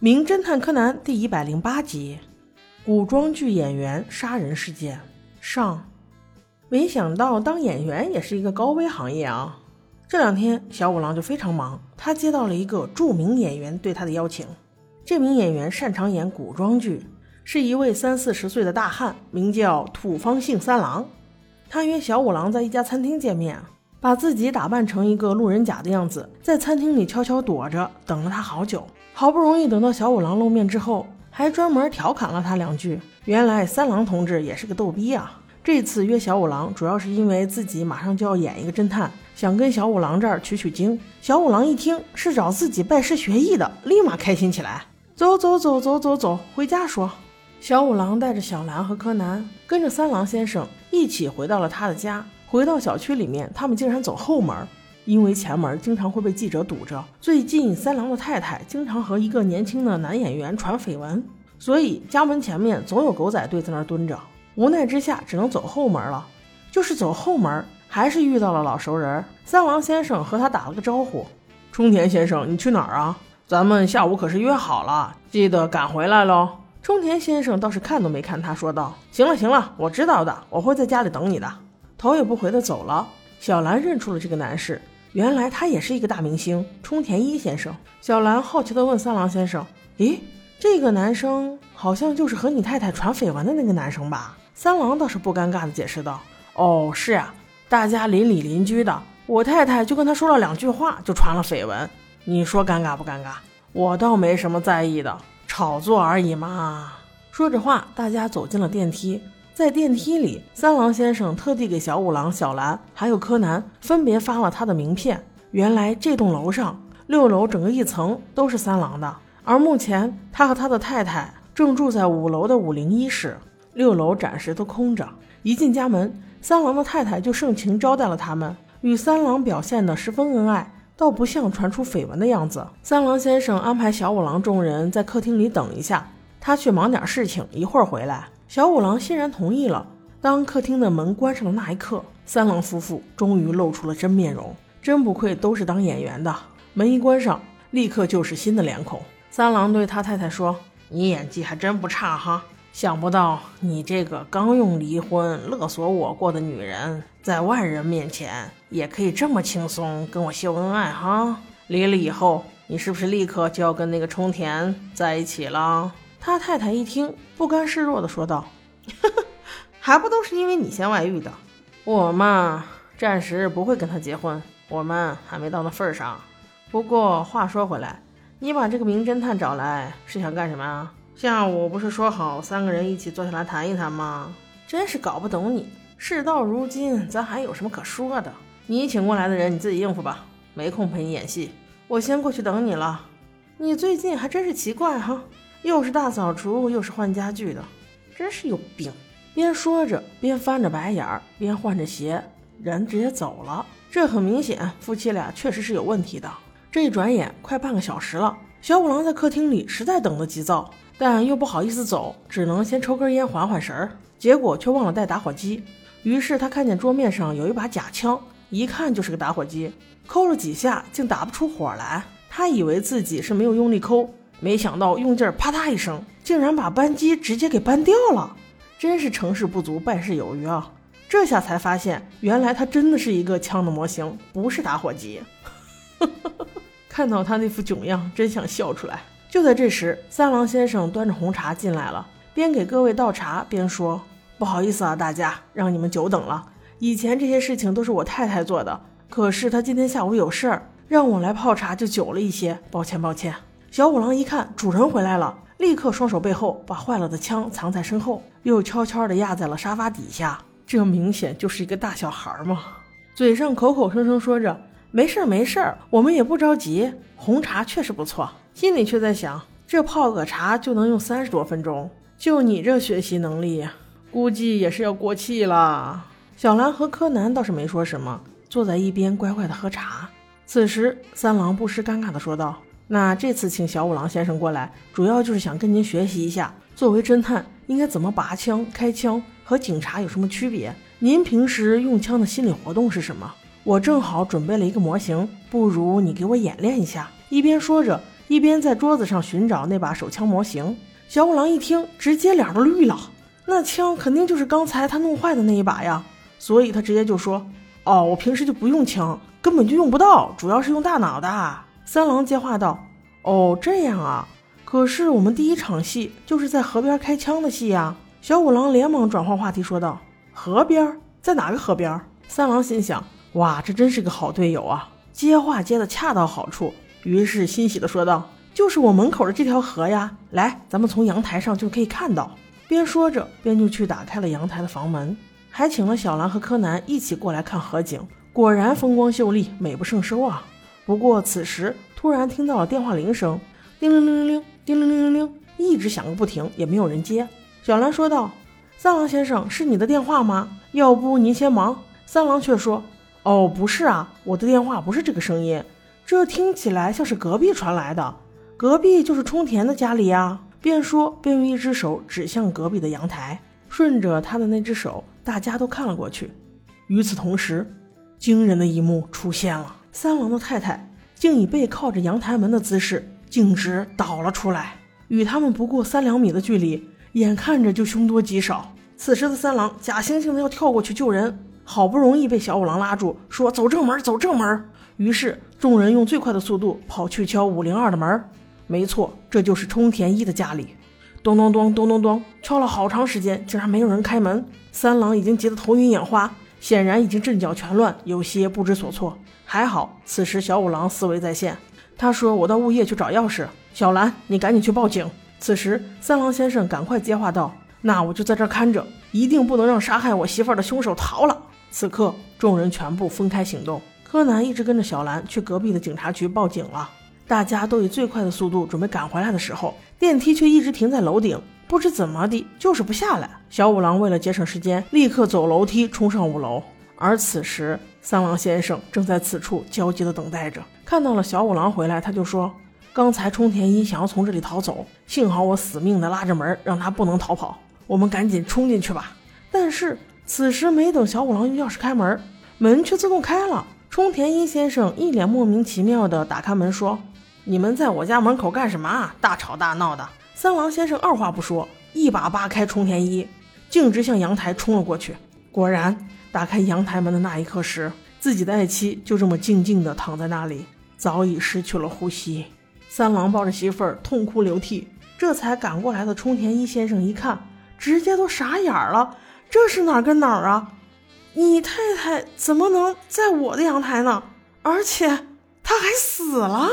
名侦探柯南第一百零八集：古装剧演员杀人事件上。没想到当演员也是一个高危行业啊！这两天小五郎就非常忙，他接到了一个著名演员对他的邀请。这名演员擅长演古装剧，是一位三四十岁的大汉，名叫土方幸三郎。他约小五郎在一家餐厅见面，把自己打扮成一个路人甲的样子，在餐厅里悄悄躲着，等了他好久。好不容易等到小五郎露面之后，还专门调侃了他两句。原来三郎同志也是个逗逼啊！这次约小五郎，主要是因为自己马上就要演一个侦探，想跟小五郎这儿取取经。小五郎一听是找自己拜师学艺的，立马开心起来。走走走走走走，回家说。小五郎带着小兰和柯南，跟着三郎先生一起回到了他的家。回到小区里面，他们竟然走后门。因为前门经常会被记者堵着，最近三郎的太太经常和一个年轻的男演员传绯闻，所以家门前面总有狗仔队在那儿蹲着。无奈之下，只能走后门了。就是走后门，还是遇到了老熟人三郎先生，和他打了个招呼：“冲田先生，你去哪儿啊？咱们下午可是约好了，记得赶回来喽。”冲田先生倒是看都没看他，说道：“行了行了，我知道的，我会在家里等你的。”头也不回的走了。小兰认出了这个男士。原来他也是一个大明星，冲田一先生。小兰好奇地问三郎先生：“咦，这个男生好像就是和你太太传绯闻的那个男生吧？”三郎倒是不尴尬地解释道：“哦，是啊，大家邻里邻居的，我太太就跟他说了两句话，就传了绯闻。你说尴尬不尴尬？我倒没什么在意的，炒作而已嘛。”说着话，大家走进了电梯。在电梯里，三郎先生特地给小五郎、小兰还有柯南分别发了他的名片。原来这栋楼上六楼整个一层都是三郎的，而目前他和他的太太正住在五楼的五零一室，六楼暂时都空着。一进家门，三郎的太太就盛情招待了他们，与三郎表现的十分恩爱，倒不像传出绯闻的样子。三郎先生安排小五郎众人在客厅里等一下，他去忙点事情，一会儿回来。小五郎欣然同意了。当客厅的门关上的那一刻，三郎夫妇终于露出了真面容。真不愧都是当演员的。门一关上，立刻就是新的脸孔。三郎对他太太说：“你演技还真不差哈，想不到你这个刚用离婚勒索我过的女人，在外人面前也可以这么轻松跟我秀恩爱哈。离了以后，你是不是立刻就要跟那个冲田在一起了？”他太太一听，不甘示弱地说道：“还不都是因为你先外遇的？我嘛，暂时不会跟他结婚，我们还没到那份儿上。不过话说回来，你把这个名侦探找来是想干什么啊？下午不是说好三个人一起坐下来谈一谈吗？真是搞不懂你。事到如今，咱还有什么可说的？你请过来的人你自己应付吧，没空陪你演戏。我先过去等你了。你最近还真是奇怪哈。”又是大扫除，又是换家具的，真是有病！边说着，边翻着白眼儿，边换着鞋，人直接走了。这很明显，夫妻俩确实是有问题的。这一转眼，快半个小时了。小五郎在客厅里实在等得急躁，但又不好意思走，只能先抽根烟缓缓神儿。结果却忘了带打火机，于是他看见桌面上有一把假枪，一看就是个打火机，抠了几下竟打不出火来。他以为自己是没有用力抠。没想到用劲儿，啪嗒一声，竟然把扳机直接给扳掉了。真是成事不足败事有余啊！这下才发现，原来他真的是一个枪的模型，不是打火机。看到他那副囧样，真想笑出来。就在这时，三郎先生端着红茶进来了，边给各位倒茶边说：“不好意思啊，大家让你们久等了。以前这些事情都是我太太做的，可是她今天下午有事儿，让我来泡茶就久了一些，抱歉抱歉。”小五郎一看主人回来了，立刻双手背后把坏了的枪藏在身后，又悄悄地压在了沙发底下。这明显就是一个大小孩嘛，嘴上口口声声说着没事儿没事儿，我们也不着急。红茶确实不错，心里却在想，这泡个茶就能用三十多分钟，就你这学习能力，估计也是要过气了。小兰和柯南倒是没说什么，坐在一边乖乖的喝茶。此时，三郎不失尴尬的说道。那这次请小五郎先生过来，主要就是想跟您学习一下，作为侦探应该怎么拔枪、开枪，和警察有什么区别？您平时用枪的心理活动是什么？我正好准备了一个模型，不如你给我演练一下。一边说着，一边在桌子上寻找那把手枪模型。小五郎一听，直接脸都绿了。那枪肯定就是刚才他弄坏的那一把呀，所以他直接就说：“哦，我平时就不用枪，根本就用不到，主要是用大脑的。”三郎接话道：“哦，这样啊，可是我们第一场戏就是在河边开枪的戏呀。”小五郎连忙转换话题说道：“河边，在哪个河边？”三郎心想：“哇，这真是个好队友啊，接话接的恰到好处。”于是欣喜的说道：“就是我门口的这条河呀，来，咱们从阳台上就可以看到。”边说着，边就去打开了阳台的房门，还请了小兰和柯南一起过来看河景。果然风光秀丽，美不胜收啊！不过此时突然听到了电话铃声，叮铃铃铃铃，叮铃铃铃铃，一直响个不停，也没有人接。小兰说道：“三郎先生，是你的电话吗？要不您先忙。”三郎却说：“哦，不是啊，我的电话不是这个声音，这听起来像是隔壁传来的。隔壁就是冲田的家里呀。”边说边用一只手指向隔壁的阳台，顺着他的那只手，大家都看了过去。与此同时，惊人的一幕出现了：三郎的太太竟以背靠着阳台门的姿势径直倒了出来，与他们不过三两米的距离，眼看着就凶多吉少。此时的三郎假惺惺的要跳过去救人，好不容易被小五郎拉住，说：“走正门，走正门。”于是众人用最快的速度跑去敲五零二的门。没错，这就是冲田一的家里。咚咚咚咚咚咚，敲了好长时间，竟然没有人开门。三郎已经急得头晕眼花，显然已经阵脚全乱，有些不知所措。还好，此时小五郎思维在线，他说：“我到物业去找钥匙。”小兰，你赶紧去报警。此时，三郎先生赶快接话道：“那我就在这看着，一定不能让杀害我媳妇儿的凶手逃了。”此刻，众人全部分开行动。柯南一直跟着小兰去隔壁的警察局报警了。大家都以最快的速度准备赶回来的时候，电梯却一直停在楼顶，不知怎么的，就是不下来。小五郎为了节省时间，立刻走楼梯冲上五楼。而此时，三郎先生正在此处焦急地等待着。看到了小五郎回来，他就说：“刚才冲田一想要从这里逃走，幸好我死命地拉着门，让他不能逃跑。我们赶紧冲进去吧。”但是此时没等小五郎用钥匙开门，门却自动开了。冲田一先生一脸莫名其妙地打开门说。你们在我家门口干什么啊？大吵大闹的！三郎先生二话不说，一把扒开冲田一，径直向阳台冲了过去。果然，打开阳台门的那一刻时，自己的爱妻就这么静静地躺在那里，早已失去了呼吸。三郎抱着媳妇儿痛哭流涕，这才赶过来的冲田一先生一看，直接都傻眼了。这是哪儿跟哪儿啊？你太太怎么能在我的阳台呢？而且她还死了！